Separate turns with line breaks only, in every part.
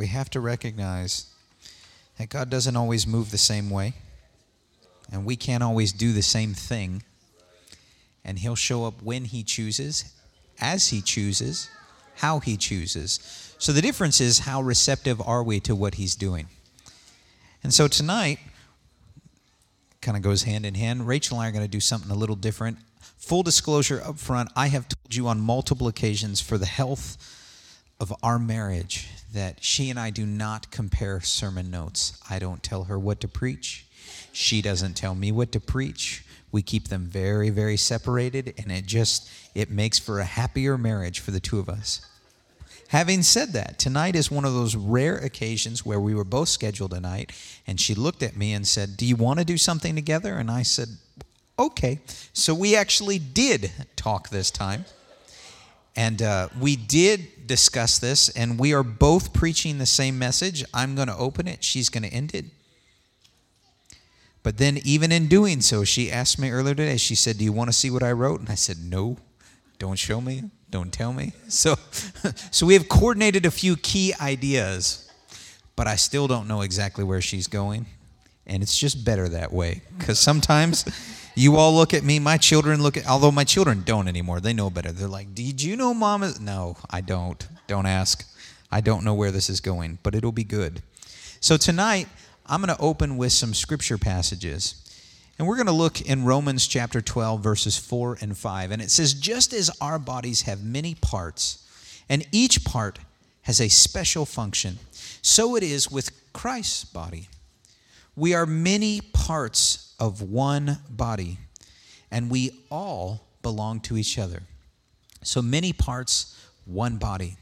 we have to recognize that God doesn't always move the same way, and we can't always do the same thing. And He'll show up when He chooses, as He chooses, how He chooses. So the difference is how receptive are we to what He's doing. And so tonight, kind of goes hand in hand. Rachel and I are going to do something a little different. Full disclosure up front, I have told you on multiple occasions for the health of our marriage that she and I do not compare sermon notes. I don't tell her what to preach. She doesn't tell me what to preach. We keep them very, very separated, and it just it makes for a happier marriage for the two of us. Having said that, tonight is one of those rare occasions where we were both scheduled tonight, and she looked at me and said, Do you want to do something together? And I said, Okay. So we actually did talk this time. And uh, we did discuss this, and we are both preaching the same message. I'm going to open it, she's going to end it. But then, even in doing so, she asked me earlier today, she said, Do you want to see what I wrote? And I said, No, don't show me. Don't tell me. So, so we have coordinated a few key ideas, but I still don't know exactly where she's going. And it's just better that way because sometimes you all look at me, my children look at, although my children don't anymore, they know better. They're like, Did you know mom is? No, I don't. Don't ask. I don't know where this is going, but it'll be good. So tonight, I'm going to open with some scripture passages. And we're going to look in Romans chapter 12, verses 4 and 5. And it says, Just as our bodies have many parts, and each part has a special function, so it is with Christ's body. We are many parts of one body, and we all belong to each other. So many parts, one body.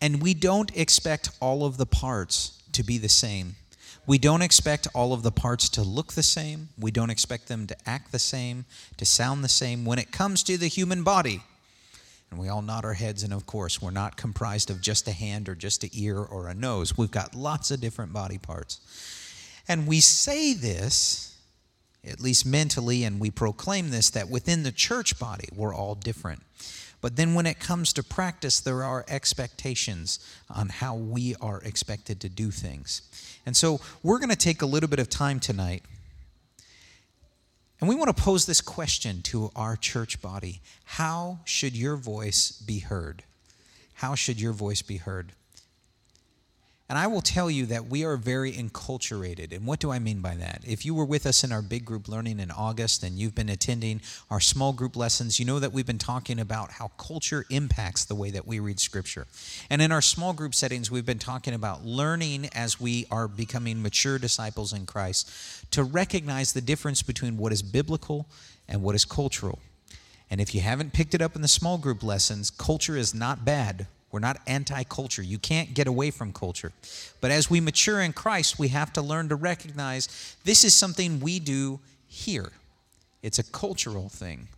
And we don't expect all of the parts to be the same. We don't expect all of the parts to look the same. We don't expect them to act the same, to sound the same when it comes to the human body. And we all nod our heads, and of course, we're not comprised of just a hand or just an ear or a nose. We've got lots of different body parts. And we say this, at least mentally, and we proclaim this that within the church body, we're all different. But then when it comes to practice, there are expectations on how we are expected to do things. And so we're going to take a little bit of time tonight. And we want to pose this question to our church body How should your voice be heard? How should your voice be heard? And I will tell you that we are very enculturated. And what do I mean by that? If you were with us in our big group learning in August and you've been attending our small group lessons, you know that we've been talking about how culture impacts the way that we read Scripture. And in our small group settings, we've been talking about learning as we are becoming mature disciples in Christ to recognize the difference between what is biblical and what is cultural. And if you haven't picked it up in the small group lessons, culture is not bad. We're not anti culture. You can't get away from culture. But as we mature in Christ, we have to learn to recognize this is something we do here. It's a cultural thing.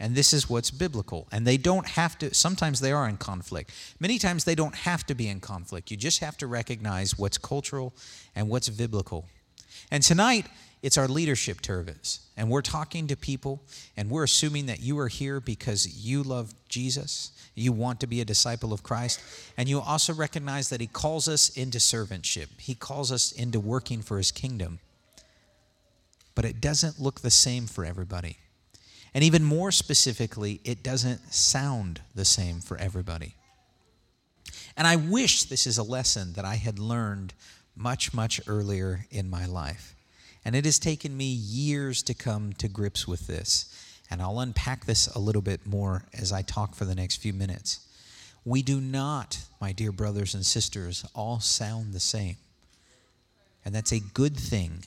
And this is what's biblical. And they don't have to, sometimes they are in conflict. Many times they don't have to be in conflict. You just have to recognize what's cultural and what's biblical. And tonight, it's our leadership service. And we're talking to people, and we're assuming that you are here because you love Jesus you want to be a disciple of Christ, and you also recognize that He calls us into servantship, He calls us into working for His kingdom. But it doesn't look the same for everybody. And even more specifically, it doesn't sound the same for everybody. And I wish this is a lesson that I had learned much, much earlier in my life. And it has taken me years to come to grips with this. And I'll unpack this a little bit more as I talk for the next few minutes. We do not, my dear brothers and sisters, all sound the same. And that's a good thing.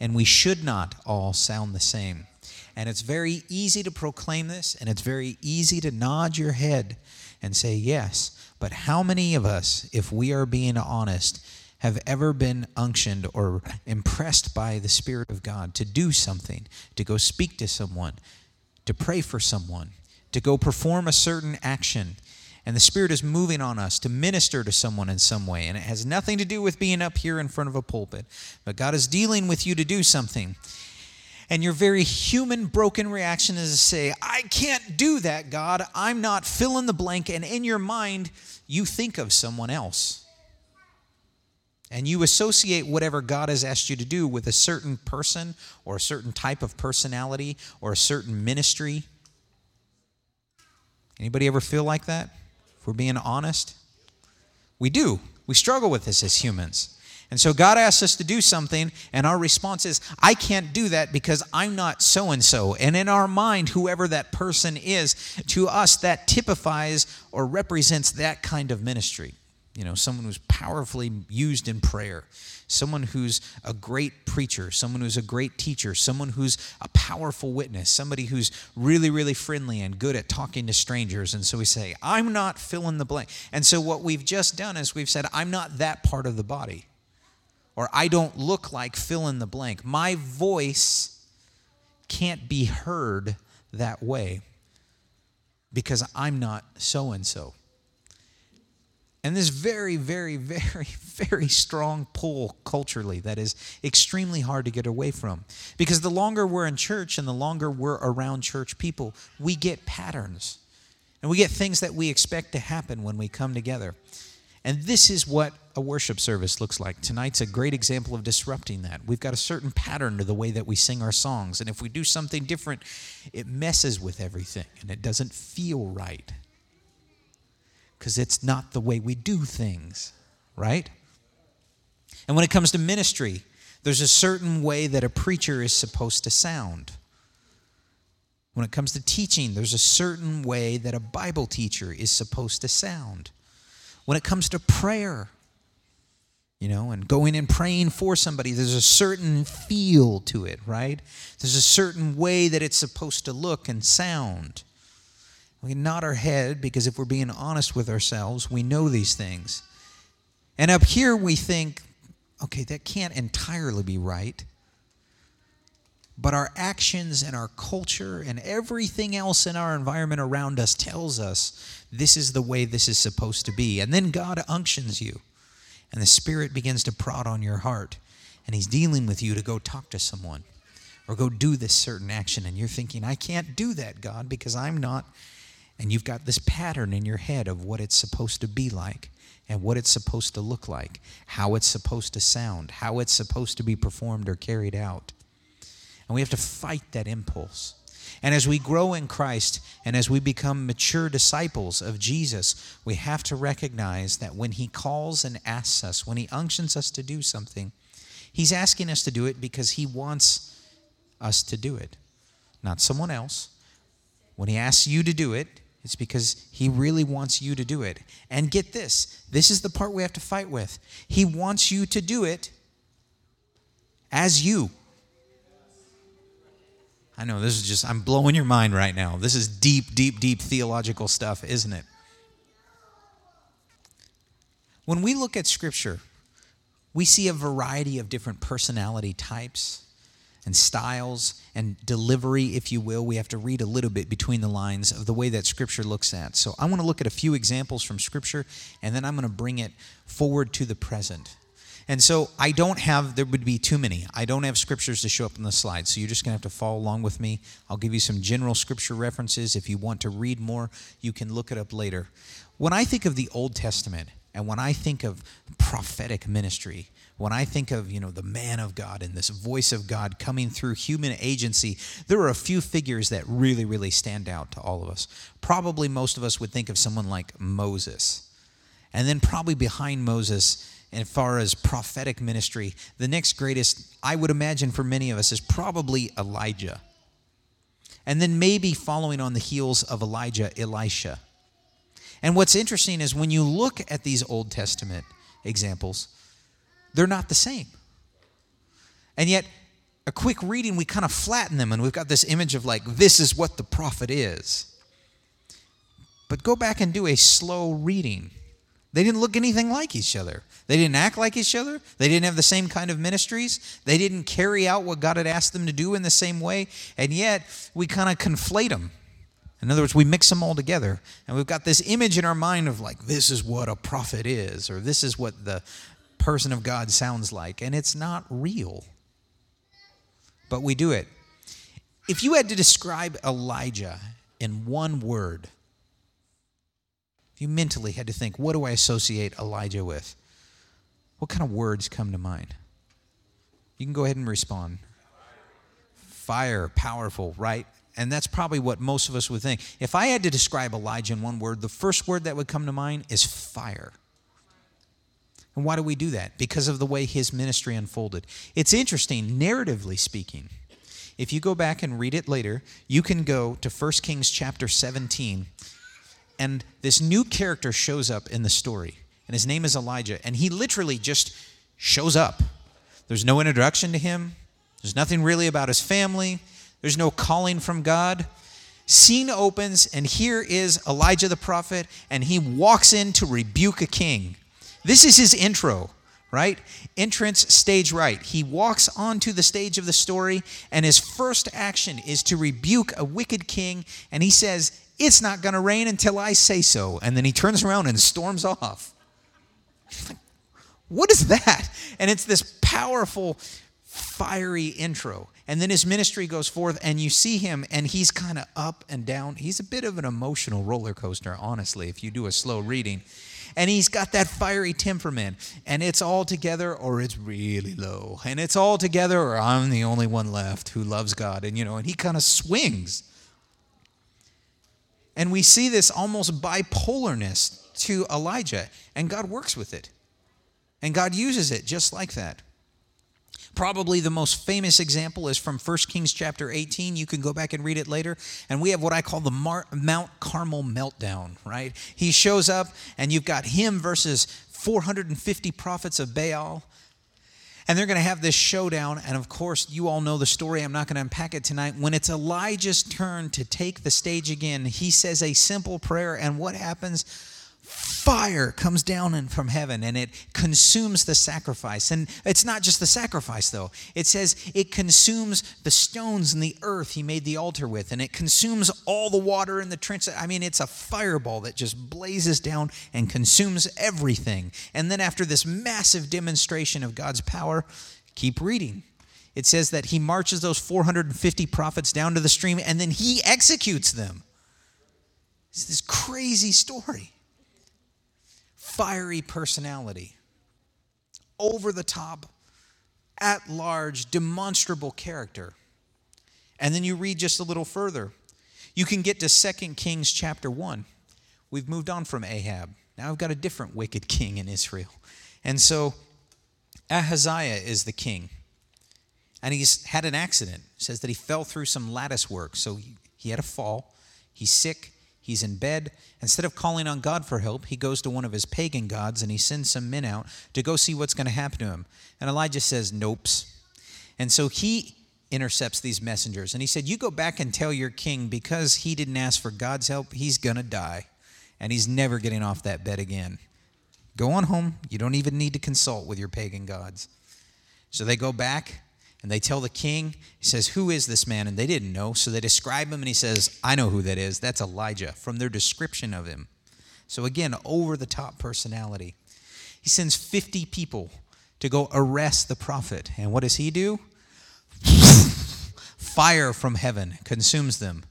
And we should not all sound the same. And it's very easy to proclaim this, and it's very easy to nod your head and say yes. But how many of us, if we are being honest, have ever been unctioned or impressed by the Spirit of God to do something, to go speak to someone, to pray for someone, to go perform a certain action. And the Spirit is moving on us to minister to someone in some way. And it has nothing to do with being up here in front of a pulpit. But God is dealing with you to do something. And your very human, broken reaction is to say, I can't do that, God. I'm not fill in the blank. And in your mind, you think of someone else. And you associate whatever God has asked you to do with a certain person or a certain type of personality or a certain ministry. Anybody ever feel like that? If we're being honest, we do. We struggle with this as humans. And so God asks us to do something, and our response is, I can't do that because I'm not so and so. And in our mind, whoever that person is, to us, that typifies or represents that kind of ministry. You know, someone who's powerfully used in prayer, someone who's a great preacher, someone who's a great teacher, someone who's a powerful witness, somebody who's really, really friendly and good at talking to strangers. And so we say, I'm not fill in the blank. And so what we've just done is we've said, I'm not that part of the body or I don't look like fill in the blank. My voice can't be heard that way because I'm not so and so. And this very, very, very, very strong pull culturally that is extremely hard to get away from. Because the longer we're in church and the longer we're around church people, we get patterns. And we get things that we expect to happen when we come together. And this is what a worship service looks like. Tonight's a great example of disrupting that. We've got a certain pattern to the way that we sing our songs. And if we do something different, it messes with everything and it doesn't feel right. Because it's not the way we do things, right? And when it comes to ministry, there's a certain way that a preacher is supposed to sound. When it comes to teaching, there's a certain way that a Bible teacher is supposed to sound when it comes to prayer, you know, and going and praying for somebody, there's a certain feel to it, right? There's a certain way that it's supposed to look and sound. We nod our head because if we're being honest with ourselves, we know these things. And up here we think, okay, that can't entirely be right. But our actions and our culture and everything else in our environment around us tells us this is the way this is supposed to be. And then God unctions you, and the Spirit begins to prod on your heart, and He's dealing with you to go talk to someone or go do this certain action. And you're thinking, I can't do that, God, because I'm not. And you've got this pattern in your head of what it's supposed to be like and what it's supposed to look like, how it's supposed to sound, how it's supposed to be performed or carried out. And we have to fight that impulse. And as we grow in Christ and as we become mature disciples of Jesus, we have to recognize that when He calls and asks us, when He unctions us to do something, He's asking us to do it because He wants us to do it, not someone else. When He asks you to do it, it's because He really wants you to do it. And get this this is the part we have to fight with. He wants you to do it as you. I know this is just, I'm blowing your mind right now. This is deep, deep, deep theological stuff, isn't it? When we look at Scripture, we see a variety of different personality types and styles and delivery, if you will. We have to read a little bit between the lines of the way that Scripture looks at. So I want to look at a few examples from Scripture, and then I'm going to bring it forward to the present. And so I don't have, there would be too many. I don't have scriptures to show up on the slide. So you're just going to have to follow along with me. I'll give you some general scripture references. If you want to read more, you can look it up later. When I think of the Old Testament and when I think of prophetic ministry, when I think of, you know, the man of God and this voice of God coming through human agency, there are a few figures that really, really stand out to all of us. Probably most of us would think of someone like Moses. And then probably behind Moses, as far as prophetic ministry, the next greatest, I would imagine for many of us, is probably Elijah. And then maybe following on the heels of Elijah, Elisha. And what's interesting is when you look at these Old Testament examples, they're not the same. And yet, a quick reading, we kind of flatten them, and we've got this image of like, this is what the prophet is. But go back and do a slow reading. They didn't look anything like each other. They didn't act like each other. They didn't have the same kind of ministries. They didn't carry out what God had asked them to do in the same way. And yet, we kind of conflate them. In other words, we mix them all together. And we've got this image in our mind of like, this is what a prophet is, or this is what the person of God sounds like. And it's not real. But we do it. If you had to describe Elijah in one word, if you mentally had to think, what do I associate Elijah with? what kind of words come to mind? You can go ahead and respond. Fire, powerful, right? And that's probably what most of us would think. If I had to describe Elijah in one word, the first word that would come to mind is fire. And why do we do that? Because of the way his ministry unfolded. It's interesting, narratively speaking. If you go back and read it later, you can go to 1 Kings chapter 17, and this new character shows up in the story. And his name is Elijah. And he literally just shows up. There's no introduction to him, there's nothing really about his family, there's no calling from God. Scene opens, and here is Elijah the prophet, and he walks in to rebuke a king. This is his intro, right? Entrance, stage right. He walks onto the stage of the story, and his first action is to rebuke a wicked king, and he says, It's not going to rain until I say so. And then he turns around and storms off. what is that? And it's this powerful, fiery intro. And then his ministry goes forth, and you see him, and he's kind of up and down. He's a bit of an emotional roller coaster, honestly, if you do a slow reading. And he's got that fiery temperament, and it's all together or it's really low. And it's all together or I'm the only one left who loves God. And, you know, and he kind of swings. And we see this almost bipolarness to Elijah, and God works with it. And God uses it just like that. Probably the most famous example is from 1 Kings chapter 18. You can go back and read it later. And we have what I call the Mar- Mount Carmel meltdown, right? He shows up, and you've got him versus 450 prophets of Baal. And they're going to have this showdown. And of course, you all know the story. I'm not going to unpack it tonight. When it's Elijah's turn to take the stage again, he says a simple prayer. And what happens? Fire comes down from heaven and it consumes the sacrifice. And it's not just the sacrifice, though. It says it consumes the stones and the earth he made the altar with, and it consumes all the water in the trench. I mean, it's a fireball that just blazes down and consumes everything. And then, after this massive demonstration of God's power, keep reading. It says that he marches those 450 prophets down to the stream and then he executes them. It's this crazy story fiery personality, over the top, at large, demonstrable character. And then you read just a little further. You can get to 2 Kings chapter 1. We've moved on from Ahab. Now I've got a different wicked king in Israel. And so Ahaziah is the king. And he's had an accident. It says that he fell through some lattice work. So he had a fall. He's sick. He's in bed. Instead of calling on God for help, he goes to one of his pagan gods and he sends some men out to go see what's going to happen to him. And Elijah says, Nopes. And so he intercepts these messengers and he said, You go back and tell your king because he didn't ask for God's help, he's going to die. And he's never getting off that bed again. Go on home. You don't even need to consult with your pagan gods. So they go back and they tell the king, he says, Who is this man? And they didn't know. So they describe him and he says, I know who that is. That's Elijah from their description of him. So again, over the top personality. He sends 50 people to go arrest the prophet. And what does he do? Fire from heaven consumes them.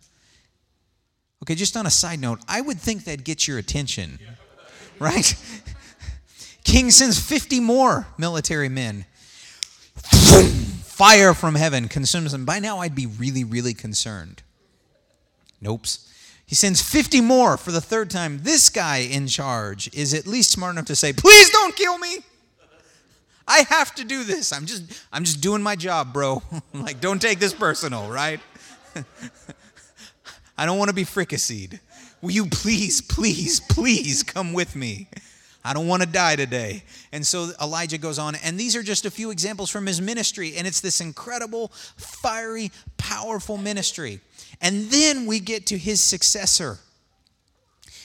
Okay, just on a side note, I would think that gets your attention, right? King sends 50 more military men fire from heaven consumes them. By now, I'd be really, really concerned. Nope. He sends 50 more for the third time. This guy in charge is at least smart enough to say, Please don't kill me. I have to do this. I'm just I'm just doing my job, bro. like don't take this personal, right? I don't want to be fricasseed. Will you please, please, please come with me? I don't want to die today. And so Elijah goes on, and these are just a few examples from his ministry, and it's this incredible, fiery, powerful ministry. And then we get to his successor.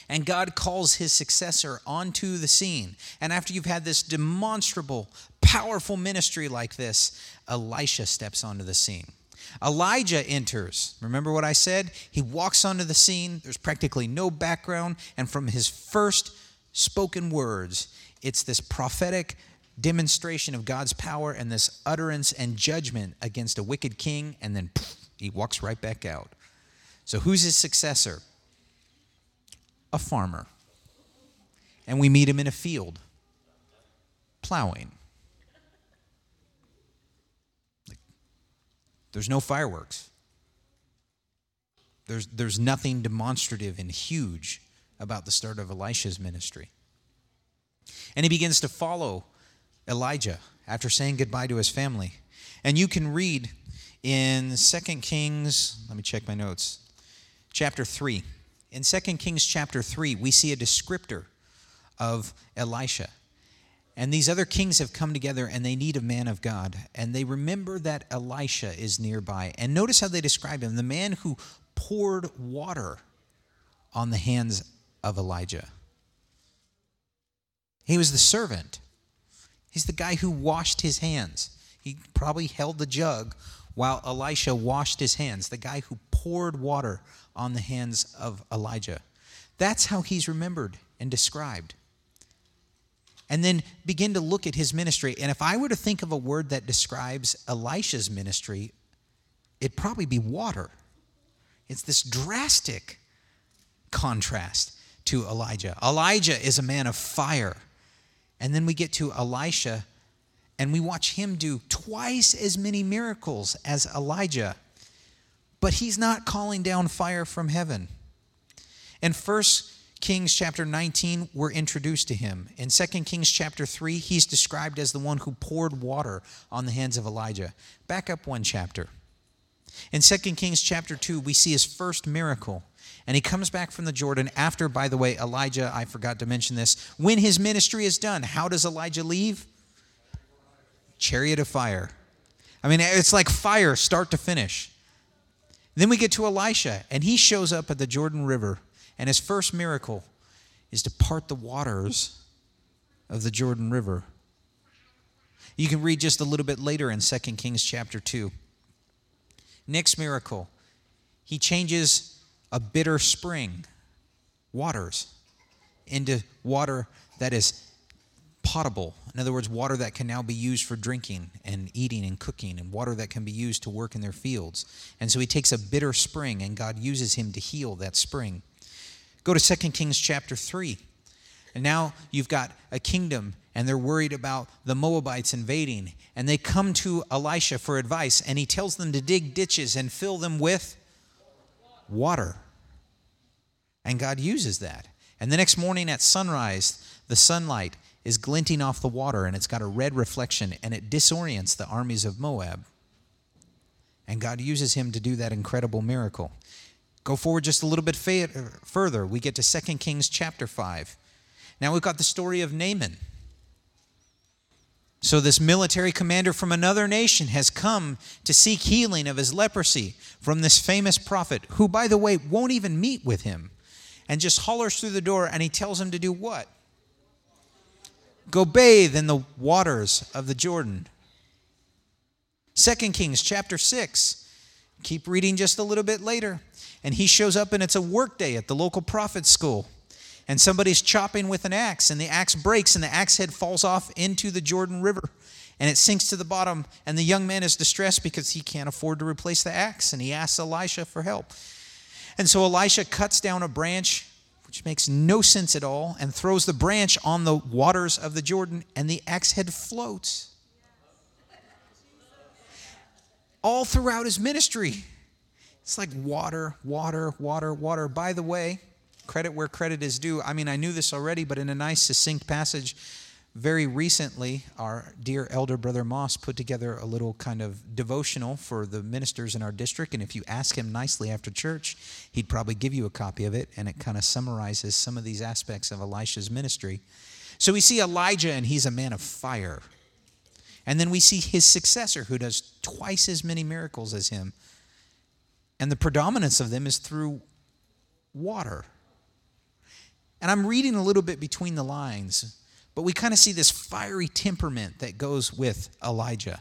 And God calls his successor onto the scene. And after you've had this demonstrable, powerful ministry like this, Elisha steps onto the scene. Elijah enters. Remember what I said? He walks onto the scene. There's practically no background. And from his first spoken words. It's this prophetic demonstration of God's power and this utterance and judgment against a wicked king, and then poof, he walks right back out. So, who's his successor? A farmer. And we meet him in a field. plowing. There's no fireworks. There's, there's nothing demonstrative and huge about the start of Elisha's ministry. And he begins to follow Elijah after saying goodbye to his family. And you can read in 2 Kings, let me check my notes, chapter 3. In 2 Kings chapter 3, we see a descriptor of Elisha. And these other kings have come together and they need a man of God. And they remember that Elisha is nearby. And notice how they describe him the man who poured water on the hands of Elijah. He was the servant, he's the guy who washed his hands. He probably held the jug while Elisha washed his hands, the guy who poured water on the hands of Elijah. That's how he's remembered and described and then begin to look at his ministry. And if I were to think of a word that describes Elisha's ministry, it'd probably be water. It's this drastic contrast to Elijah. Elijah is a man of fire. And then we get to Elisha, and we watch him do twice as many miracles as Elijah. But he's not calling down fire from heaven. In First Kings chapter 19, we're introduced to him. In 2 Kings chapter 3, he's described as the one who poured water on the hands of Elijah. Back up one chapter. In 2 Kings chapter 2, we see his first miracle. And he comes back from the Jordan after, by the way, Elijah, I forgot to mention this. When his ministry is done, how does Elijah leave? Chariot of fire. I mean, it's like fire, start to finish. Then we get to Elisha, and he shows up at the Jordan River and his first miracle is to part the waters of the Jordan River. You can read just a little bit later in 2 Kings chapter 2. Next miracle, he changes a bitter spring, waters, into water that is potable. In other words, water that can now be used for drinking and eating and cooking, and water that can be used to work in their fields. And so he takes a bitter spring, and God uses him to heal that spring. Go to 2 Kings chapter 3. And now you've got a kingdom and they're worried about the Moabites invading. And they come to Elisha for advice and he tells them to dig ditches and fill them with water. And God uses that. And the next morning at sunrise, the sunlight is glinting off the water and it's got a red reflection and it disorients the armies of Moab. And God uses him to do that incredible miracle. Go forward just a little bit further. We get to 2 Kings chapter 5. Now we've got the story of Naaman. So, this military commander from another nation has come to seek healing of his leprosy from this famous prophet, who, by the way, won't even meet with him and just hollers through the door and he tells him to do what? Go bathe in the waters of the Jordan. 2 Kings chapter 6. Keep reading just a little bit later and he shows up and it's a work day at the local prophet school and somebody's chopping with an axe and the axe breaks and the axe head falls off into the jordan river and it sinks to the bottom and the young man is distressed because he can't afford to replace the axe and he asks elisha for help and so elisha cuts down a branch which makes no sense at all and throws the branch on the waters of the jordan and the axe head floats all throughout his ministry it's like water, water, water, water. By the way, credit where credit is due. I mean, I knew this already, but in a nice, succinct passage, very recently, our dear elder brother Moss put together a little kind of devotional for the ministers in our district. And if you ask him nicely after church, he'd probably give you a copy of it. And it kind of summarizes some of these aspects of Elisha's ministry. So we see Elijah, and he's a man of fire. And then we see his successor, who does twice as many miracles as him, and the predominance of them is through water. And I'm reading a little bit between the lines, but we kind of see this fiery temperament that goes with Elijah.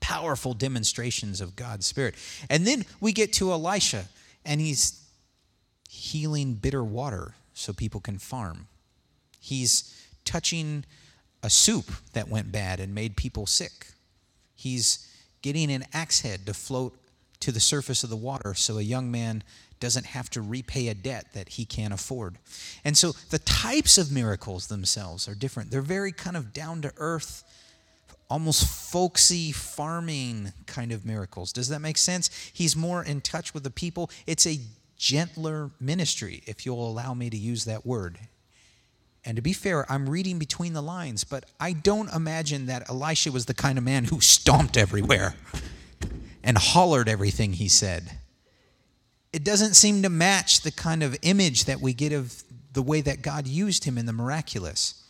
Powerful demonstrations of God's Spirit. And then we get to Elisha, and he's healing bitter water so people can farm. He's touching a soup that went bad and made people sick. He's getting an axe head to float to the surface of the water so a young man doesn't have to repay a debt that he can't afford. And so the types of miracles themselves are different. They're very kind of down to earth, almost folksy farming kind of miracles. Does that make sense? He's more in touch with the people. It's a gentler ministry, if you'll allow me to use that word. And to be fair, I'm reading between the lines, but I don't imagine that Elisha was the kind of man who stomped everywhere and hollered everything he said. It doesn't seem to match the kind of image that we get of the way that God used him in the miraculous.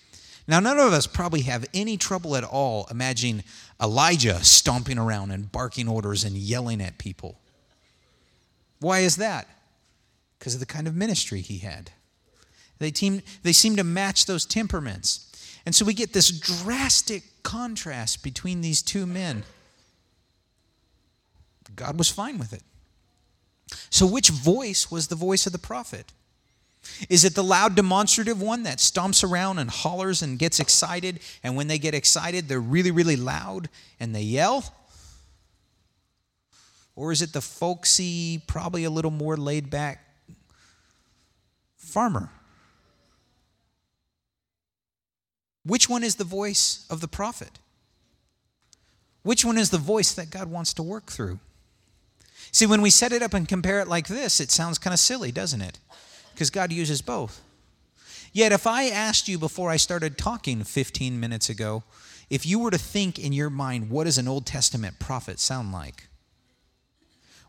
Now, none of us probably have any trouble at all imagining Elijah stomping around and barking orders and yelling at people. Why is that? Because of the kind of ministry he had. They, team, they seem to match those temperaments. And so we get this drastic contrast between these two men. God was fine with it. So, which voice was the voice of the prophet? Is it the loud, demonstrative one that stomps around and hollers and gets excited? And when they get excited, they're really, really loud and they yell? Or is it the folksy, probably a little more laid back farmer? Which one is the voice of the prophet? Which one is the voice that God wants to work through? See, when we set it up and compare it like this, it sounds kind of silly, doesn't it? Because God uses both. Yet, if I asked you before I started talking 15 minutes ago, if you were to think in your mind, what does an Old Testament prophet sound like?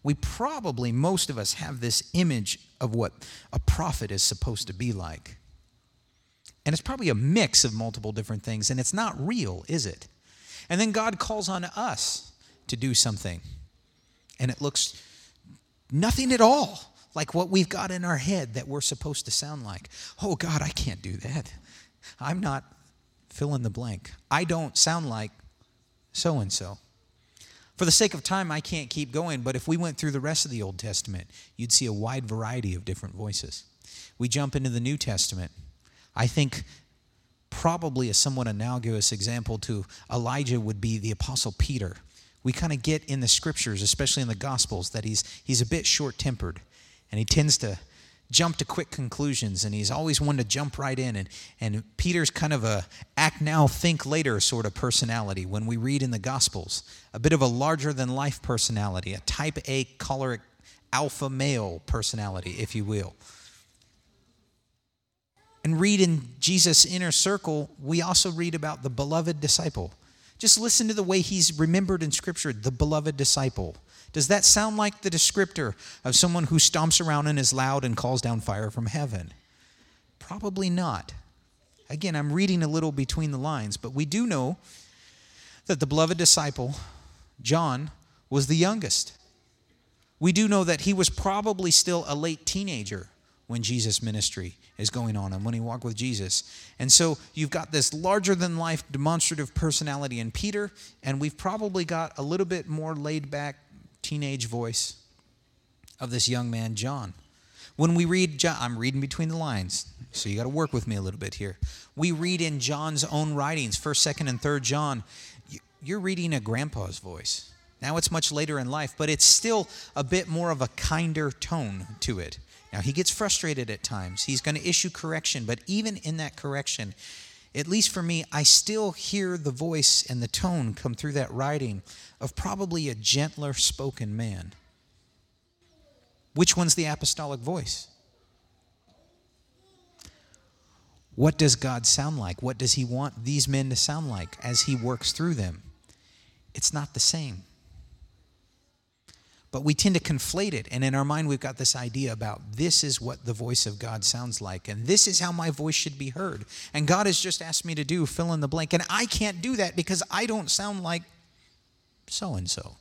We probably, most of us, have this image of what a prophet is supposed to be like. And it's probably a mix of multiple different things, and it's not real, is it? And then God calls on us to do something, and it looks nothing at all like what we've got in our head that we're supposed to sound like. Oh, God, I can't do that. I'm not fill in the blank. I don't sound like so and so. For the sake of time, I can't keep going, but if we went through the rest of the Old Testament, you'd see a wide variety of different voices. We jump into the New Testament. I think probably a somewhat analogous example to Elijah would be the Apostle Peter. We kind of get in the scriptures, especially in the Gospels, that he's, he's a bit short tempered and he tends to jump to quick conclusions and he's always one to jump right in. And, and peter's kind of a act now think later sort of personality when we read in the gospels. A bit of a larger than life personality a type a choleric alpha male personality if you will. And read in Jesus' inner circle, we also read about the beloved disciple. Just listen to the way he's remembered in Scripture, the beloved disciple. Does that sound like the descriptor of someone who stomps around and is loud and calls down fire from heaven? Probably not. Again, I'm reading a little between the lines, but we do know that the beloved disciple, John, was the youngest. We do know that he was probably still a late teenager when Jesus' ministry is going on and when he walked with Jesus. And so you've got this larger than life demonstrative personality in Peter, and we've probably got a little bit more laid back teenage voice of this young man, John. When we read John, I'm reading between the lines, so you got to work with me a little bit here. We read in John's own writings, 1st, 2nd, and 3rd John, you're reading a grandpa's voice. Now it's much later in life, but it's still a bit more of a kinder tone to it. Now, he gets frustrated at times. He's going to issue correction, but even in that correction, at least for me, I still hear the voice and the tone come through that writing of probably a gentler spoken man. Which one's the apostolic voice? What does God sound like? What does He want these men to sound like as He works through them? It's not the same. But we tend to conflate it. And in our mind, we've got this idea about this is what the voice of God sounds like. And this is how my voice should be heard. And God has just asked me to do fill in the blank. And I can't do that because I don't sound like so and so.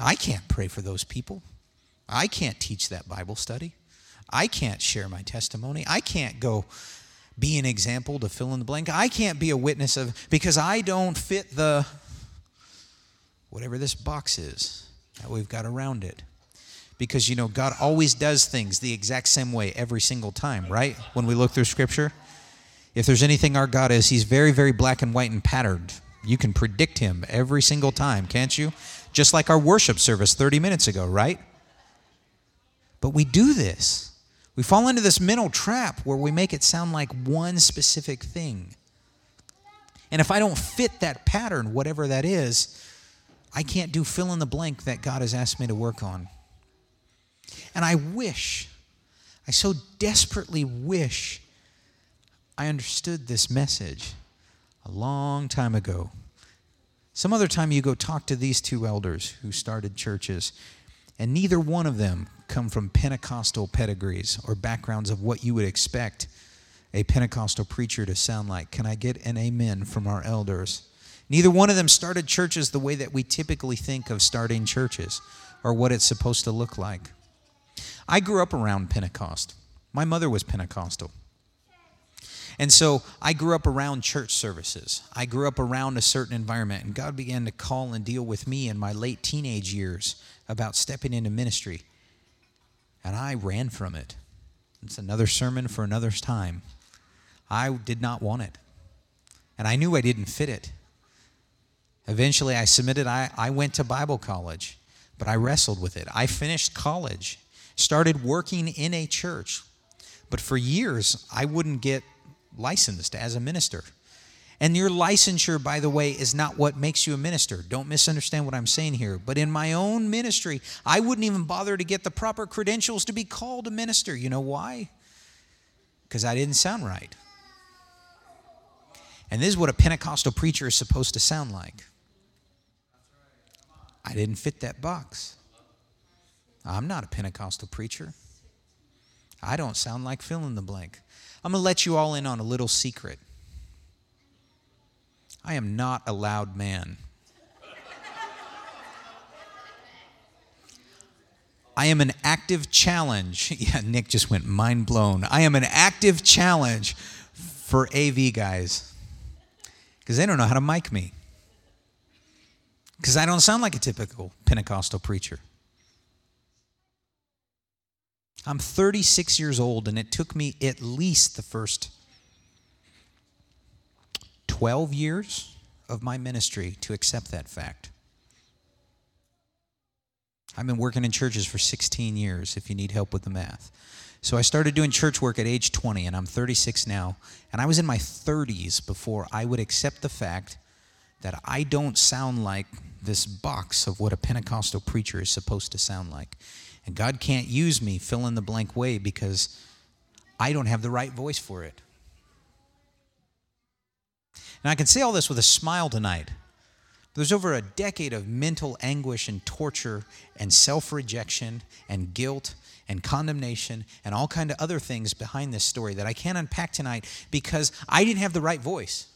I can't pray for those people. I can't teach that Bible study. I can't share my testimony. I can't go be an example to fill in the blank. I can't be a witness of because I don't fit the whatever this box is that we've got around it. Because, you know, God always does things the exact same way every single time, right? When we look through Scripture. If there's anything our God is, He's very, very black and white and patterned. You can predict Him every single time, can't you? Just like our worship service 30 minutes ago, right? But we do this. We fall into this mental trap where we make it sound like one specific thing. And if I don't fit that pattern, whatever that is, I can't do fill in the blank that God has asked me to work on. And I wish, I so desperately wish I understood this message a long time ago. Some other time you go talk to these two elders who started churches, and neither one of them come from Pentecostal pedigrees or backgrounds of what you would expect a Pentecostal preacher to sound like. Can I get an amen from our elders? Neither one of them started churches the way that we typically think of starting churches or what it's supposed to look like. I grew up around Pentecost. My mother was Pentecostal. And so I grew up around church services. I grew up around a certain environment, and God began to call and deal with me in my late teenage years about stepping into ministry. And I ran from it. It's another sermon for another time. I did not want it. And I knew I didn't fit it. Eventually, I submitted. I, I went to Bible college, but I wrestled with it. I finished college, started working in a church, but for years, I wouldn't get licensed as a minister. And your licensure, by the way, is not what makes you a minister. Don't misunderstand what I'm saying here. But in my own ministry, I wouldn't even bother to get the proper credentials to be called a minister. You know why? Because I didn't sound right. And this is what a Pentecostal preacher is supposed to sound like. I didn't fit that box. I'm not a Pentecostal preacher. I don't sound like fill in the blank. I'm going to let you all in on a little secret. I am not a loud man. I am an active challenge. Yeah, Nick just went mind blown. I am an active challenge for AV guys because they don't know how to mic me. Because I don't sound like a typical Pentecostal preacher. I'm 36 years old, and it took me at least the first 12 years of my ministry to accept that fact. I've been working in churches for 16 years, if you need help with the math. So I started doing church work at age 20, and I'm 36 now. And I was in my 30s before I would accept the fact that I don't sound like this box of what a Pentecostal preacher is supposed to sound like. And God can't use me fill in the blank way because I don't have the right voice for it. And I can say all this with a smile tonight. There's over a decade of mental anguish and torture and self-rejection and guilt and condemnation and all kind of other things behind this story that I can't unpack tonight because I didn't have the right voice.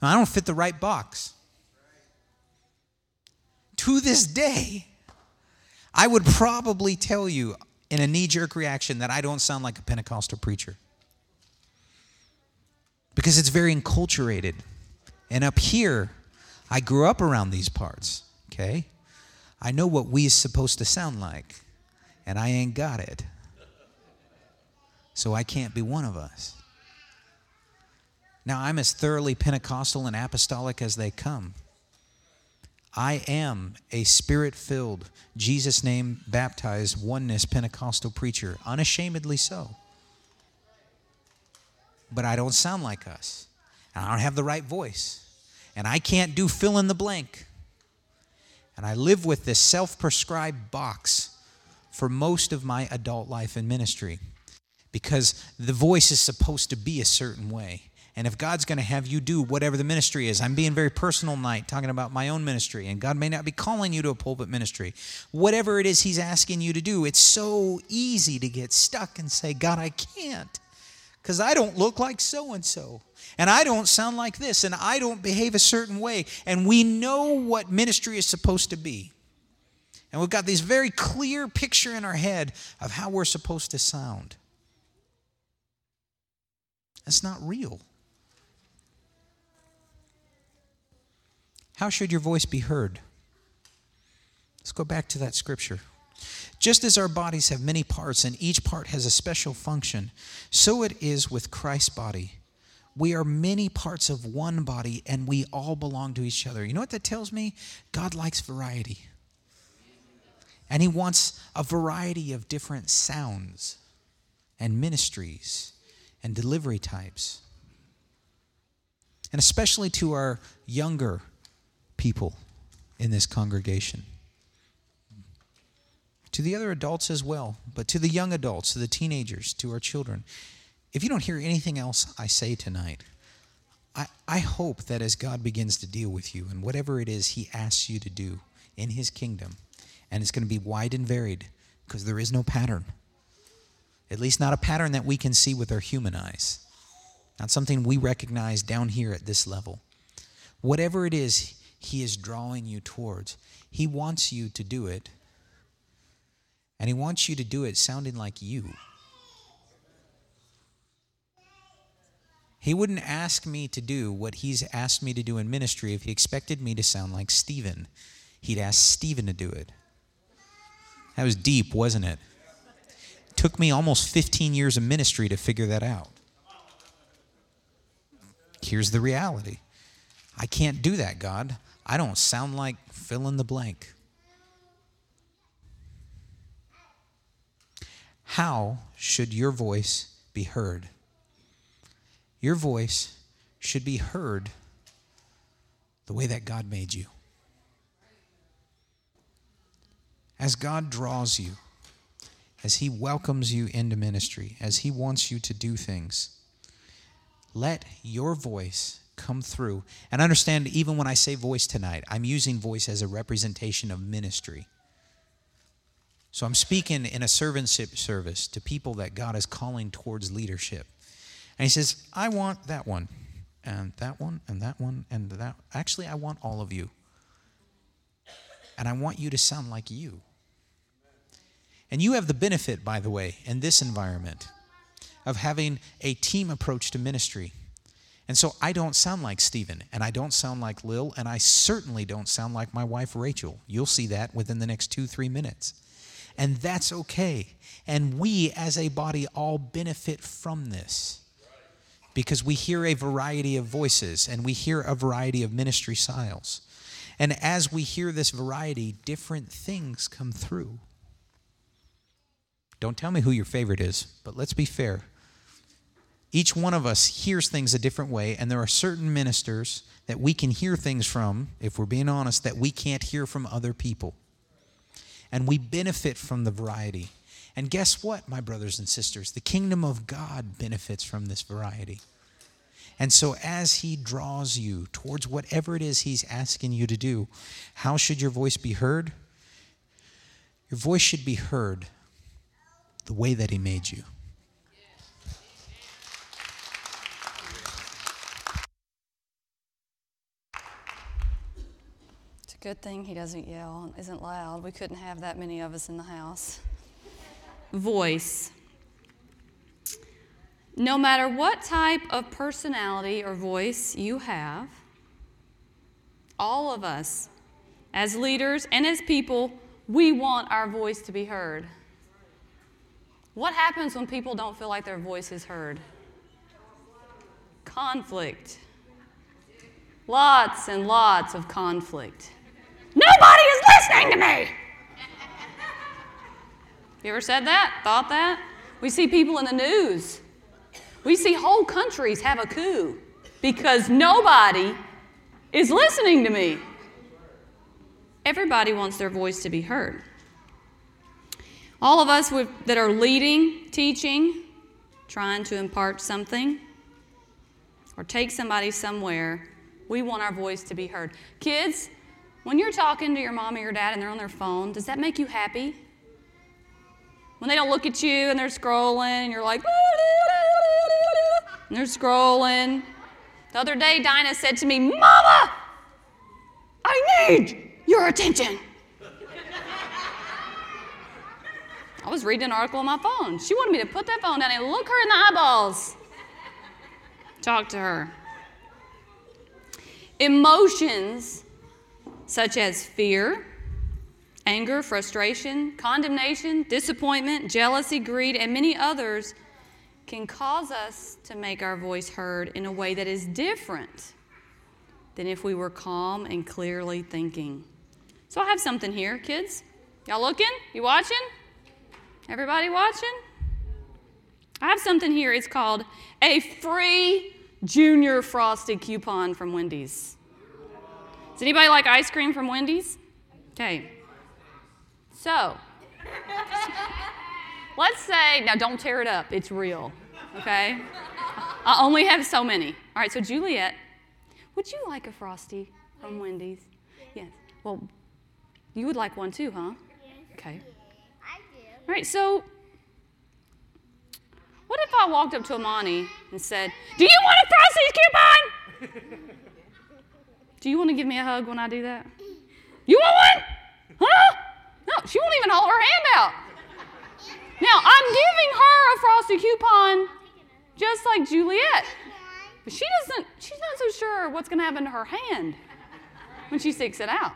I don't fit the right box to this day, I would probably tell you in a knee jerk reaction that I don't sound like a Pentecostal preacher. Because it's very enculturated. And up here, I grew up around these parts, okay? I know what we is supposed to sound like, and I ain't got it. So I can't be one of us. Now, I'm as thoroughly Pentecostal and apostolic as they come. I am a spirit filled, Jesus name baptized, oneness Pentecostal preacher, unashamedly so. But I don't sound like us. And I don't have the right voice. And I can't do fill in the blank. And I live with this self prescribed box for most of my adult life and ministry because the voice is supposed to be a certain way. And if God's going to have you do whatever the ministry is, I'm being very personal tonight, talking about my own ministry, and God may not be calling you to a pulpit ministry. Whatever it is He's asking you to do, it's so easy to get stuck and say, God, I can't because I don't look like so and so. And I don't sound like this, and I don't behave a certain way. And we know what ministry is supposed to be. And we've got this very clear picture in our head of how we're supposed to sound. That's not real. How should your voice be heard? Let's go back to that scripture. Just as our bodies have many parts and each part has a special function, so it is with Christ's body. We are many parts of one body and we all belong to each other. You know what that tells me? God likes variety. And He wants a variety of different sounds and ministries and delivery types. And especially to our younger people in this congregation. To the other adults as well, but to the young adults, to the teenagers, to our children. If you don't hear anything else I say tonight, I, I hope that as God begins to deal with you and whatever it is He asks you to do in His kingdom, and it's going to be wide and varied because there is no pattern. At least, not a pattern that we can see with our human eyes, not something we recognize down here at this level. Whatever it is He is drawing you towards, He wants you to do it, and He wants you to do it sounding like you. He wouldn't ask me to do what he's asked me to do in ministry if he expected me to sound like Stephen. He'd ask Stephen to do it. That was deep, wasn't it? it? Took me almost 15 years of ministry to figure that out. Here's the reality I can't do that, God. I don't sound like fill in the blank. How should your voice be heard? Your voice should be heard the way that God made you. As God draws you, as He welcomes you into ministry, as He wants you to do things, let your voice come through. And understand, even when I say voice tonight, I'm using voice as a representation of ministry. So I'm speaking in a servantship service to people that God is calling towards leadership. And he says, I want that one, and that one, and that one, and that. Actually, I want all of you. And I want you to sound like you. And you have the benefit, by the way, in this environment of having a team approach to ministry. And so I don't sound like Stephen, and I don't sound like Lil, and I certainly don't sound like my wife Rachel. You'll see that within the next two, three minutes. And that's okay. And we as a body all benefit from this because we hear a variety of voices and we hear a variety of ministry styles. And as we hear this variety, different things come through. Don't tell me who your favorite is, but let's be fair. Each one of us hears things a different way, and there are certain ministers that we can hear things from, if we're being honest, that we can't hear from other people. And we benefit from the variety. And guess what, my brothers and sisters? The kingdom of God benefits from this variety. And so, as He draws you towards whatever it is He's asking you to do, how should your voice be heard? Your voice should be heard the way that He made you.
Good thing He doesn't yell and isn't loud. We couldn't have that many of us in the house voice. No matter what type of personality or voice you have, all of us, as leaders and as people, we want our voice to be heard. What happens when people don't feel like their voice is heard? Conflict. Lots and lots of conflict. Nobody is listening to me! You ever said that? Thought that? We see people in the news. We see whole countries have a coup because nobody is listening to me. Everybody wants their voice to be heard. All of us that are leading, teaching, trying to impart something, or take somebody somewhere, we want our voice to be heard. Kids, when you're talking to your mom or your dad and they're on their phone, does that make you happy? When they don't look at you and they're scrolling and you're like, and they're scrolling. The other day, Dinah said to me, Mama, I need your attention. I was reading an article on my phone. She wanted me to put that phone down and look her in the eyeballs. Talk to her. Emotions such as fear, anger, frustration, condemnation, disappointment, jealousy, greed, and many others can cause us to make our voice heard in a way that is different than if we were calm and clearly thinking. So I have something here, kids. Y'all looking? You watching? Everybody watching? I have something here. It's called a free junior frosted coupon from Wendy's. Does anybody like ice cream from Wendy's? Okay. So, let's say, now don't tear it up, it's real, okay? I only have so many. All right, so Juliet, would you like a Frosty from Wendy's? Yes. Well, you would like one too, huh? Okay.
I do.
All right, so what if I walked up to Amani and said, Do you want a Frosty's coupon? do you want to give me a hug when I do that? You want one? Huh? No, she won't even hold her hand out. Now, I'm giving her a Frosty coupon just like Juliet. But she doesn't, she's not so sure what's going to happen to her hand when she sticks it out.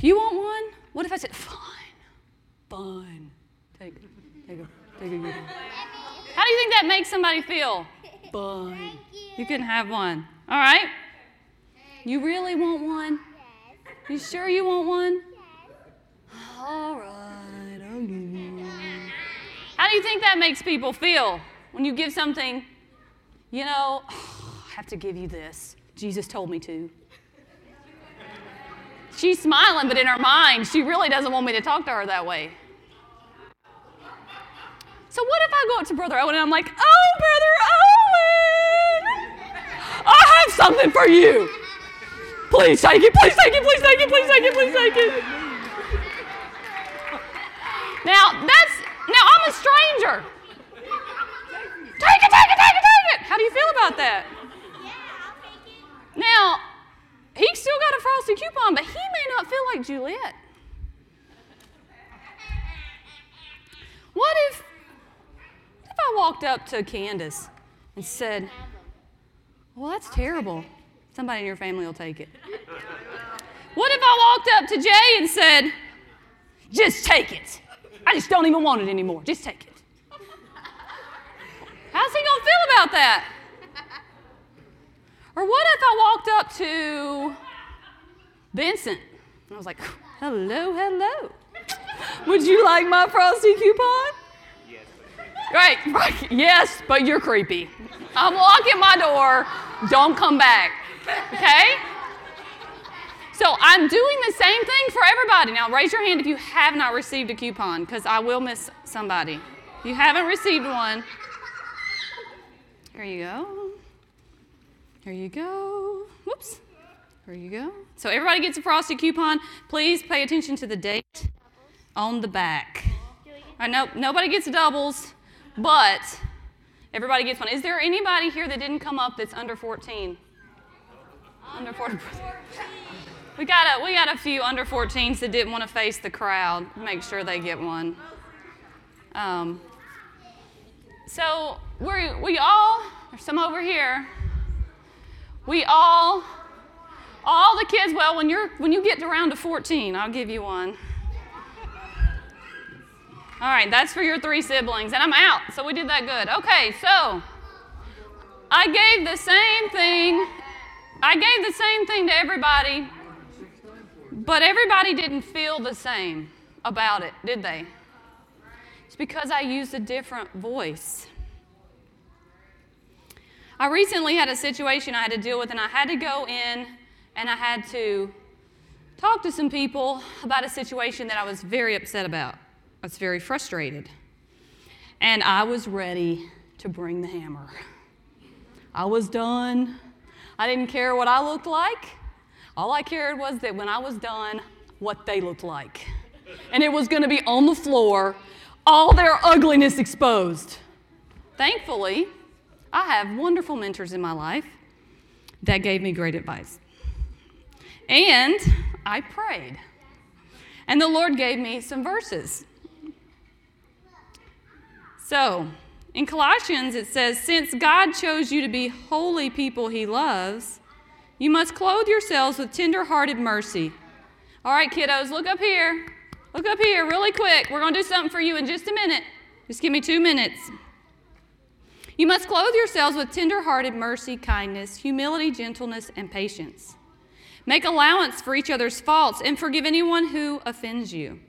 You want one? What if I said, fine, fine. Take take a, take a take it. How do you think that makes somebody feel? Fine. You can have one. All right? You really want one? You sure you want one? All right. How do you think that makes people feel when you give something, you know, I have to give you this. Jesus told me to. She's smiling, but in her mind, she really doesn't want me to talk to her that way. So, what if I go up to Brother Owen and I'm like, Oh, Brother Owen, I have something for you. Please take it, please take it, please take it, please take it, please take it. Now, that's, now I'm a stranger. Take it, take it, take it, take it. How do you feel about that?
Yeah, I'll take it.
Now, he still got a frosty coupon, but he may not feel like Juliet. What if, if I walked up to Candace and said, Well, that's terrible. Somebody in your family will take it. What if I walked up to Jay and said, Just take it. I just don't even want it anymore. Just take it. How's he going to feel about that? Or what if I walked up to Vincent and I was like, hello, hello. Would you like my frosty coupon? Yes. Right. Yes, but you're creepy. I'm locking my door. Don't come back. Okay? So I'm doing the same thing for everybody. Now raise your hand if you have not received a coupon, because I will miss somebody. If you haven't received one, here you go. Here you go. Whoops. Here you go. So everybody gets a frosty coupon. Please pay attention to the date on the back. I know nobody gets doubles, but everybody gets one. Is there anybody here that didn't come up that's under 14? Under 14. We got a we got a few under 14s that didn't want to face the crowd. Make sure they get one. Um, so we we all there's some over here. We all all the kids. Well, when you're when you get around to 14, I'll give you one. All right, that's for your three siblings, and I'm out. So we did that good. Okay, so I gave the same thing. I gave the same thing to everybody, but everybody didn't feel the same about it, did they? It's because I used a different voice. I recently had a situation I had to deal with, and I had to go in and I had to talk to some people about a situation that I was very upset about. I was very frustrated. And I was ready to bring the hammer. I was done. I didn't care what I looked like. All I cared was that when I was done, what they looked like. And it was going to be on the floor, all their ugliness exposed. Thankfully, I have wonderful mentors in my life that gave me great advice. And I prayed. And the Lord gave me some verses. So, in Colossians, it says, Since God chose you to be holy people he loves, you must clothe yourselves with tender hearted mercy. All right, kiddos, look up here. Look up here really quick. We're going to do something for you in just a minute. Just give me two minutes. You must clothe yourselves with tender hearted mercy, kindness, humility, gentleness, and patience. Make allowance for each other's faults and forgive anyone who offends you.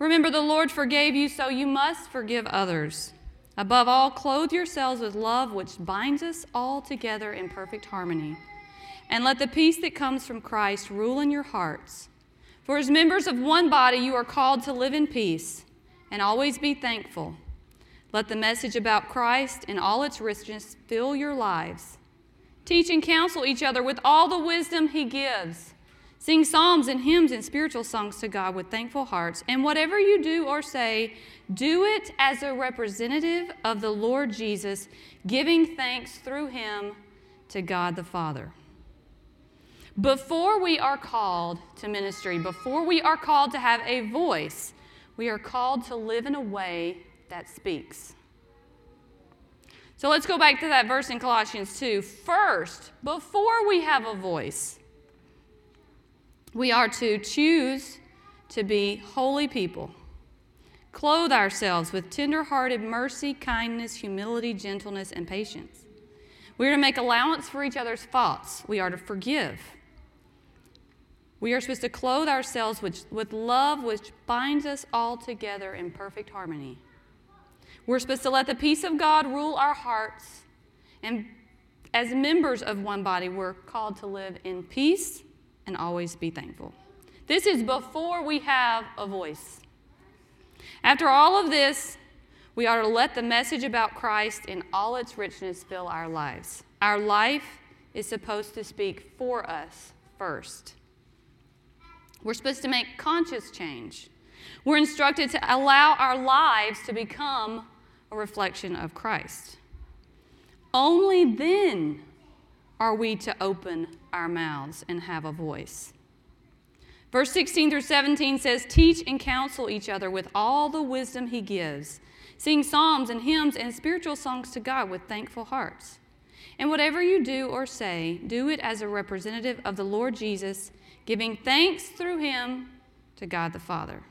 Remember, the Lord forgave you, so you must forgive others. Above all, clothe yourselves with love, which binds us all together in perfect harmony. And let the peace that comes from Christ rule in your hearts. For as members of one body, you are called to live in peace and always be thankful. Let the message about Christ and all its richness fill your lives. Teach and counsel each other with all the wisdom He gives. Sing psalms and hymns and spiritual songs to God with thankful hearts. And whatever you do or say, do it as a representative of the Lord Jesus, giving thanks through him to God the Father. Before we are called to ministry, before we are called to have a voice, we are called to live in a way that speaks. So let's go back to that verse in Colossians 2. First, before we have a voice, we are to choose to be holy people. Clothe ourselves with tender-hearted mercy, kindness, humility, gentleness, and patience. We are to make allowance for each other's faults. We are to forgive. We are supposed to clothe ourselves with, with love, which binds us all together in perfect harmony. We're supposed to let the peace of God rule our hearts. And as members of one body, we're called to live in peace and always be thankful. This is before we have a voice. After all of this, we are to let the message about Christ in all its richness fill our lives. Our life is supposed to speak for us first. We're supposed to make conscious change. We're instructed to allow our lives to become a reflection of Christ. Only then are we to open our mouths and have a voice. Verse 16 through 17 says, Teach and counsel each other with all the wisdom he gives. Sing psalms and hymns and spiritual songs to God with thankful hearts. And whatever you do or say, do it as a representative of the Lord Jesus, giving thanks through him to God the Father.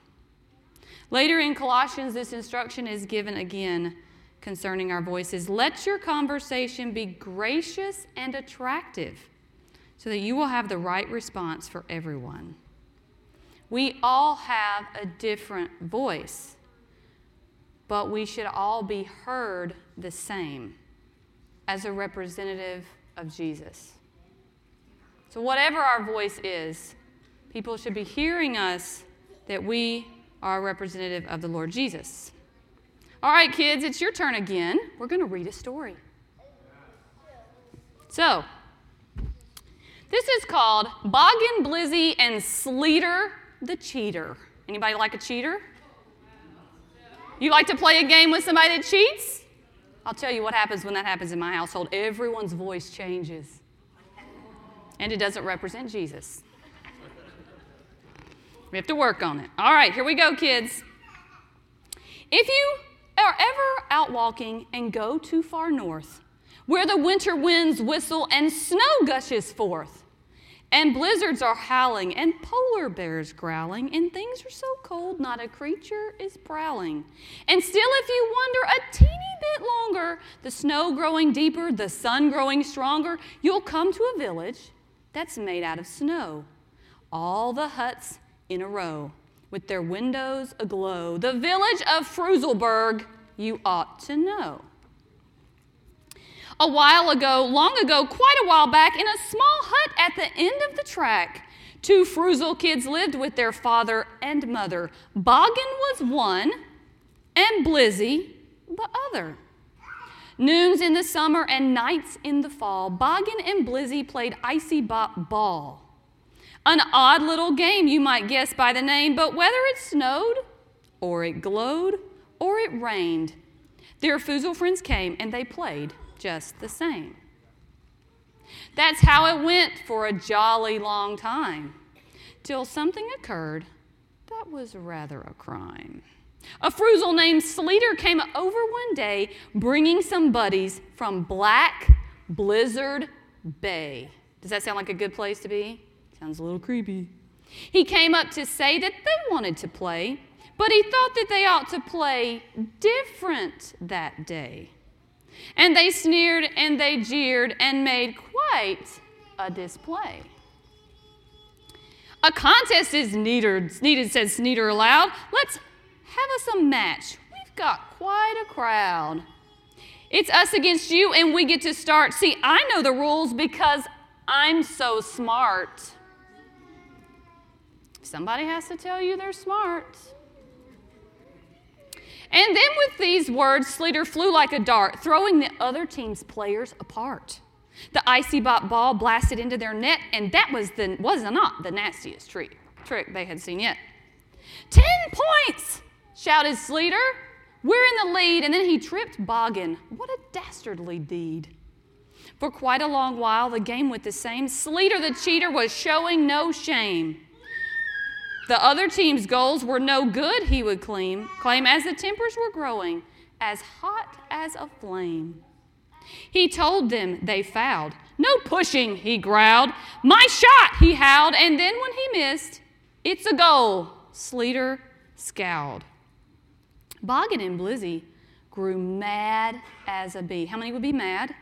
Later in Colossians, this instruction is given again concerning our voices. Let your conversation be gracious and attractive so that you will have the right response for everyone. We all have a different voice, but we should all be heard the same as a representative of Jesus. So, whatever our voice is, people should be hearing us that we are a representative of the Lord Jesus. All right, kids, it's your turn again. We're going to read a story. So, this is called Boggin, Blizzy, and Sleater the Cheater. Anybody like a cheater? You like to play a game with somebody that cheats? I'll tell you what happens when that happens in my household. Everyone's voice changes. And it doesn't represent Jesus. We have to work on it. All right, here we go, kids. If you are ever out walking and go too far north, where the winter winds whistle and snow gushes forth, and blizzards are howling and polar bears growling, and things are so cold not a creature is prowling. And still, if you wonder a teeny bit longer, the snow growing deeper, the sun growing stronger, you'll come to a village that's made out of snow. All the huts in a row with their windows aglow. The village of Fruselberg, you ought to know. A while ago, long ago, quite a while back, in a small hut at the end of the track, two Frusel kids lived with their father and mother. Boggin was one, and Blizzy the other. Noons in the summer and nights in the fall, Boggin and Blizzy played icy bop ball. An odd little game, you might guess by the name, but whether it snowed, or it glowed, or it rained, their Foozle friends came and they played just the same. That's how it went for a jolly long time, till something occurred that was rather a crime. A Fruzel named Sleater came over one day bringing some buddies from Black Blizzard Bay. Does that sound like a good place to be? Sounds a little creepy. He came up to say that they wanted to play, but he thought that they ought to play different that day. And they sneered and they jeered and made quite a display. A contest is needed, needed, said Sneeder aloud. Let's have us a match. We've got quite a crowd. It's us against you, and we get to start. See, I know the rules because I'm so smart. Somebody has to tell you they're smart. And then with these words, Sleater flew like a dart, throwing the other team's players apart. The icy bop ball blasted into their net, and that was, the, was not the nastiest trick, trick they had seen yet. Ten points, shouted Sleater. We're in the lead, and then he tripped Boggin. What a dastardly deed. For quite a long while, the game went the same. Sleater the cheater was showing no shame. The other team's goals were no good, he would claim, claim as the tempers were growing, as hot as a flame. He told them they fouled. No pushing, he growled. My shot, he howled, and then when he missed, it's a goal, Sleater scowled. Boggin and Blizzy grew mad as a bee. How many would be mad?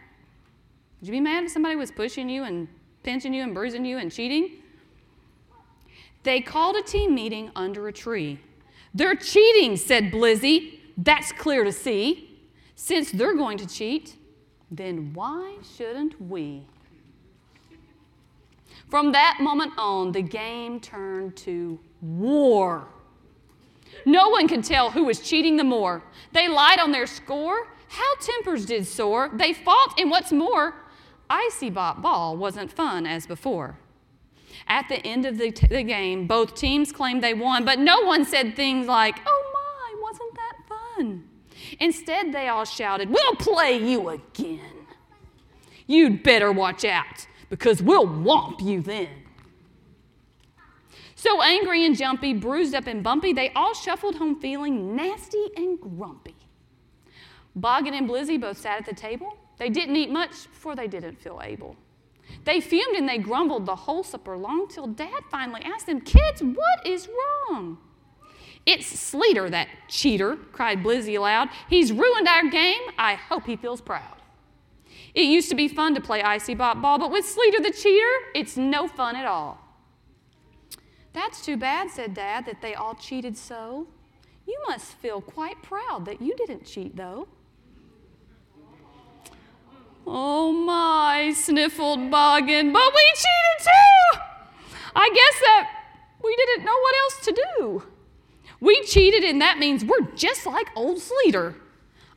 Would you be mad if somebody was pushing you and pinching you and bruising you and cheating? They called a team meeting under a tree. They're cheating, said Blizzy. That's clear to see. Since they're going to cheat, then why shouldn't we? From that moment on, the game turned to war. No one could tell who was cheating the more. They lied on their score. How tempers did soar. They fought, and what's more, Icy Bop Ball wasn't fun as before. At the end of the, t- the game, both teams claimed they won, but no one said things like, oh my, wasn't that fun? Instead, they all shouted, We'll play you again. You'd better watch out, because we'll whomp you then. So angry and jumpy, bruised up and bumpy, they all shuffled home feeling nasty and grumpy. Boggin and Blizzy both sat at the table. They didn't eat much, for they didn't feel able. They fumed and they grumbled the whole supper long till Dad finally asked them, Kids, what is wrong? It's Sleater, that cheater, cried Blizzy aloud. He's ruined our game. I hope he feels proud. It used to be fun to play icy bop ball, but with Sleater the cheater, it's no fun at all. That's too bad, said Dad, that they all cheated so. You must feel quite proud that you didn't cheat, though. Oh my, sniffled Boggin, but we cheated too! I guess that we didn't know what else to do. We cheated, and that means we're just like old Sleater.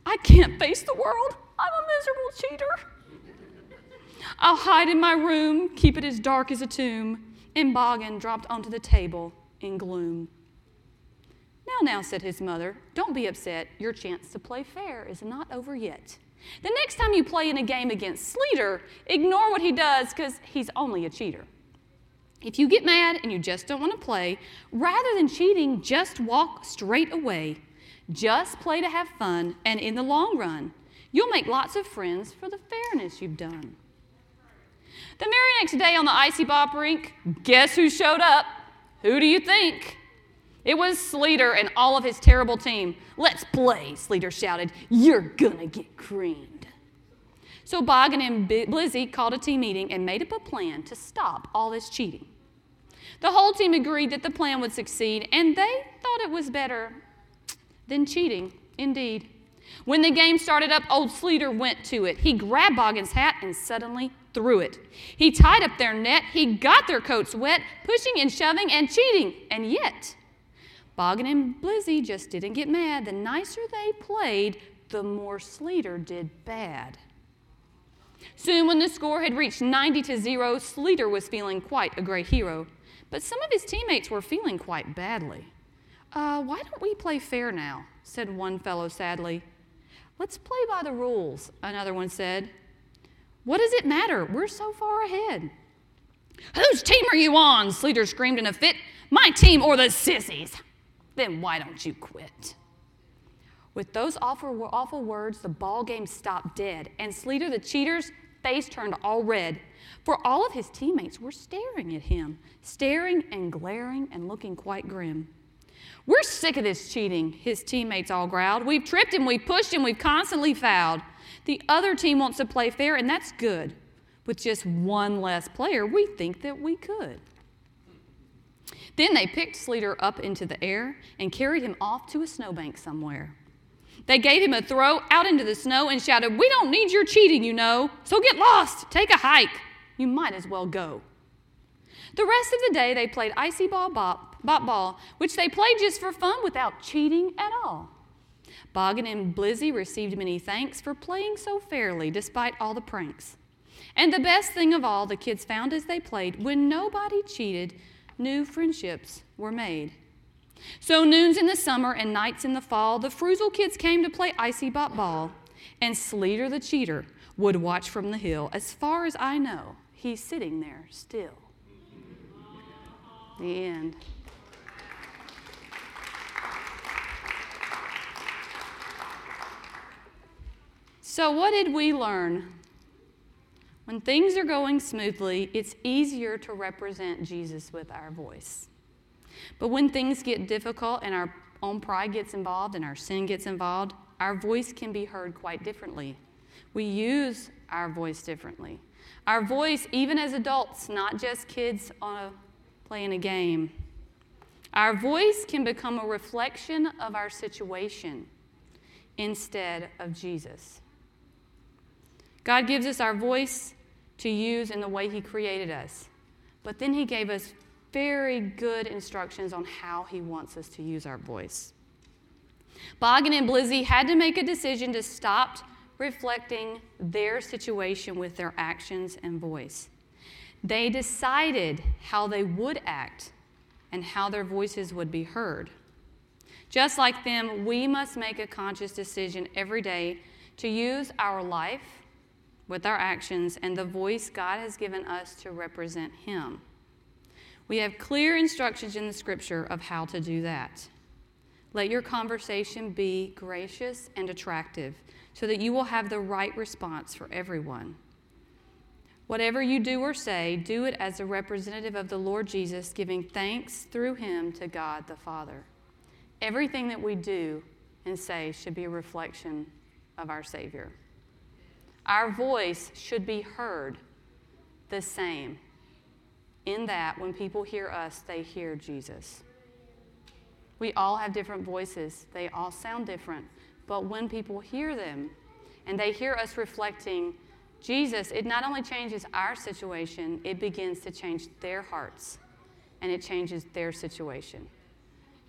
I can't face the world. I'm a miserable cheater. I'll hide in my room, keep it as dark as a tomb, and Boggin dropped onto the table in gloom. Now, now, said his mother, don't be upset. Your chance to play fair is not over yet. The next time you play in a game against Sleater, ignore what he does because he's only a cheater. If you get mad and you just don't want to play, rather than cheating, just walk straight away. Just play to have fun, and in the long run, you'll make lots of friends for the fairness you've done. The very next day on the icy bop rink, guess who showed up? Who do you think? It was Sleater and all of his terrible team. Let's play, Sleater shouted. You're gonna get creamed. So Boggin and Blizzy called a team meeting and made up a plan to stop all this cheating. The whole team agreed that the plan would succeed, and they thought it was better than cheating, indeed. When the game started up, old Sleater went to it. He grabbed Boggin's hat and suddenly threw it. He tied up their net, he got their coats wet, pushing and shoving and cheating, and yet Boggin and Blizzy just didn't get mad. The nicer they played, the more Sleater did bad. Soon, when the score had reached 90 to 0, Sleater was feeling quite a great hero. But some of his teammates were feeling quite badly. Uh, why don't we play fair now? said one fellow sadly. Let's play by the rules, another one said. What does it matter? We're so far ahead. Whose team are you on? Sleater screamed in a fit. My team or the sissies? Then why don't you quit? With those awful, awful words, the ball game stopped dead, and Sleater the cheater's face turned all red, for all of his teammates were staring at him, staring and glaring and looking quite grim. We're sick of this cheating, his teammates all growled. We've tripped him, we've pushed him, we've constantly fouled. The other team wants to play fair, and that's good. With just one less player, we think that we could. Then they picked Sleater up into the air and carried him off to a snowbank somewhere. They gave him a throw out into the snow and shouted, We don't need your cheating, you know, so get lost, take a hike. You might as well go. The rest of the day, they played icy ball bop, bop ball, which they played just for fun without cheating at all. Boggin and Blizzy received many thanks for playing so fairly despite all the pranks. And the best thing of all, the kids found as they played, when nobody cheated, new friendships were made. So, noons in the summer and nights in the fall, the Fruzle kids came to play icy bop ball. And Sleater the cheater would watch from the hill. As far as I know, he's sitting there still. The end. So, what did we learn? When things are going smoothly, it's easier to represent Jesus with our voice. But when things get difficult and our own pride gets involved and our sin gets involved, our voice can be heard quite differently. We use our voice differently. Our voice, even as adults, not just kids on a, playing a game, our voice can become a reflection of our situation instead of Jesus. God gives us our voice to use in the way He created us, but then He gave us very good instructions on how He wants us to use our voice. Boggin and Blizzy had to make a decision to stop reflecting their situation with their actions and voice. They decided how they would act and how their voices would be heard. Just like them, we must make a conscious decision every day to use our life with our actions and the voice God has given us to represent Him. We have clear instructions in the scripture of how to do that. Let your conversation be gracious and attractive so that you will have the right response for everyone. Whatever you do or say, do it as a representative of the Lord Jesus, giving thanks through him to God the Father. Everything that we do and say should be a reflection of our Savior. Our voice should be heard the same, in that when people hear us, they hear Jesus. We all have different voices, they all sound different, but when people hear them and they hear us reflecting Jesus, it not only changes our situation, it begins to change their hearts and it changes their situation.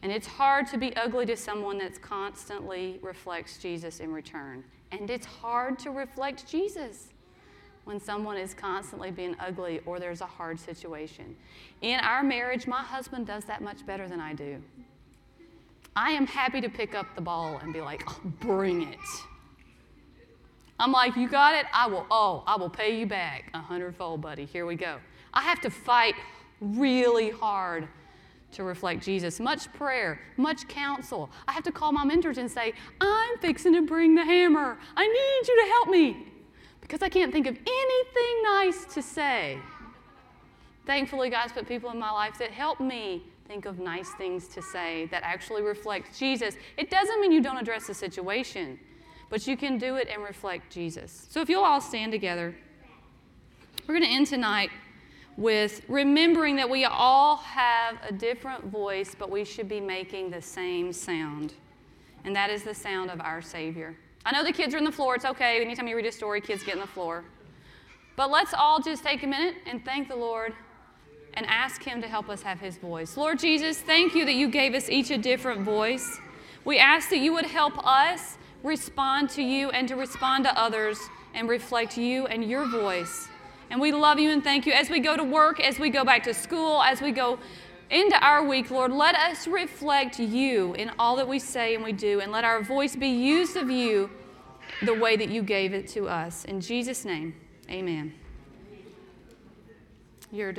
And it's hard to be ugly to someone that constantly reflects Jesus in return. And it's hard to reflect Jesus when someone is constantly being ugly or there's a hard situation. In our marriage, my husband does that much better than I do. I am happy to pick up the ball and be like, oh, bring it. I'm like, you got it? I will, oh, I will pay you back a hundredfold, buddy. Here we go. I have to fight really hard to reflect Jesus. Much prayer, much counsel. I have to call my mentors and say, I'm fixing to bring the hammer. I need you to help me because I can't think of anything nice to say. Thankfully, God's put people in my life that help me think of nice things to say that actually reflect Jesus. It doesn't mean you don't address the situation, but you can do it and reflect Jesus. So if you'll all stand together, we're going to end tonight with remembering that we all have a different voice, but we should be making the same sound. And that is the sound of our Savior. I know the kids are in the floor. It's okay. Anytime you read a story, kids get on the floor. But let's all just take a minute and thank the Lord and ask Him to help us have His voice. Lord Jesus, thank you that you gave us each a different voice. We ask that you would help us respond to you and to respond to others and reflect you and your voice. And we love you and thank you as we go to work, as we go back to school, as we go into our week, Lord. Let us reflect you in all that we say and we do, and let our voice be used of you the way that you gave it to us. In Jesus' name, amen. You're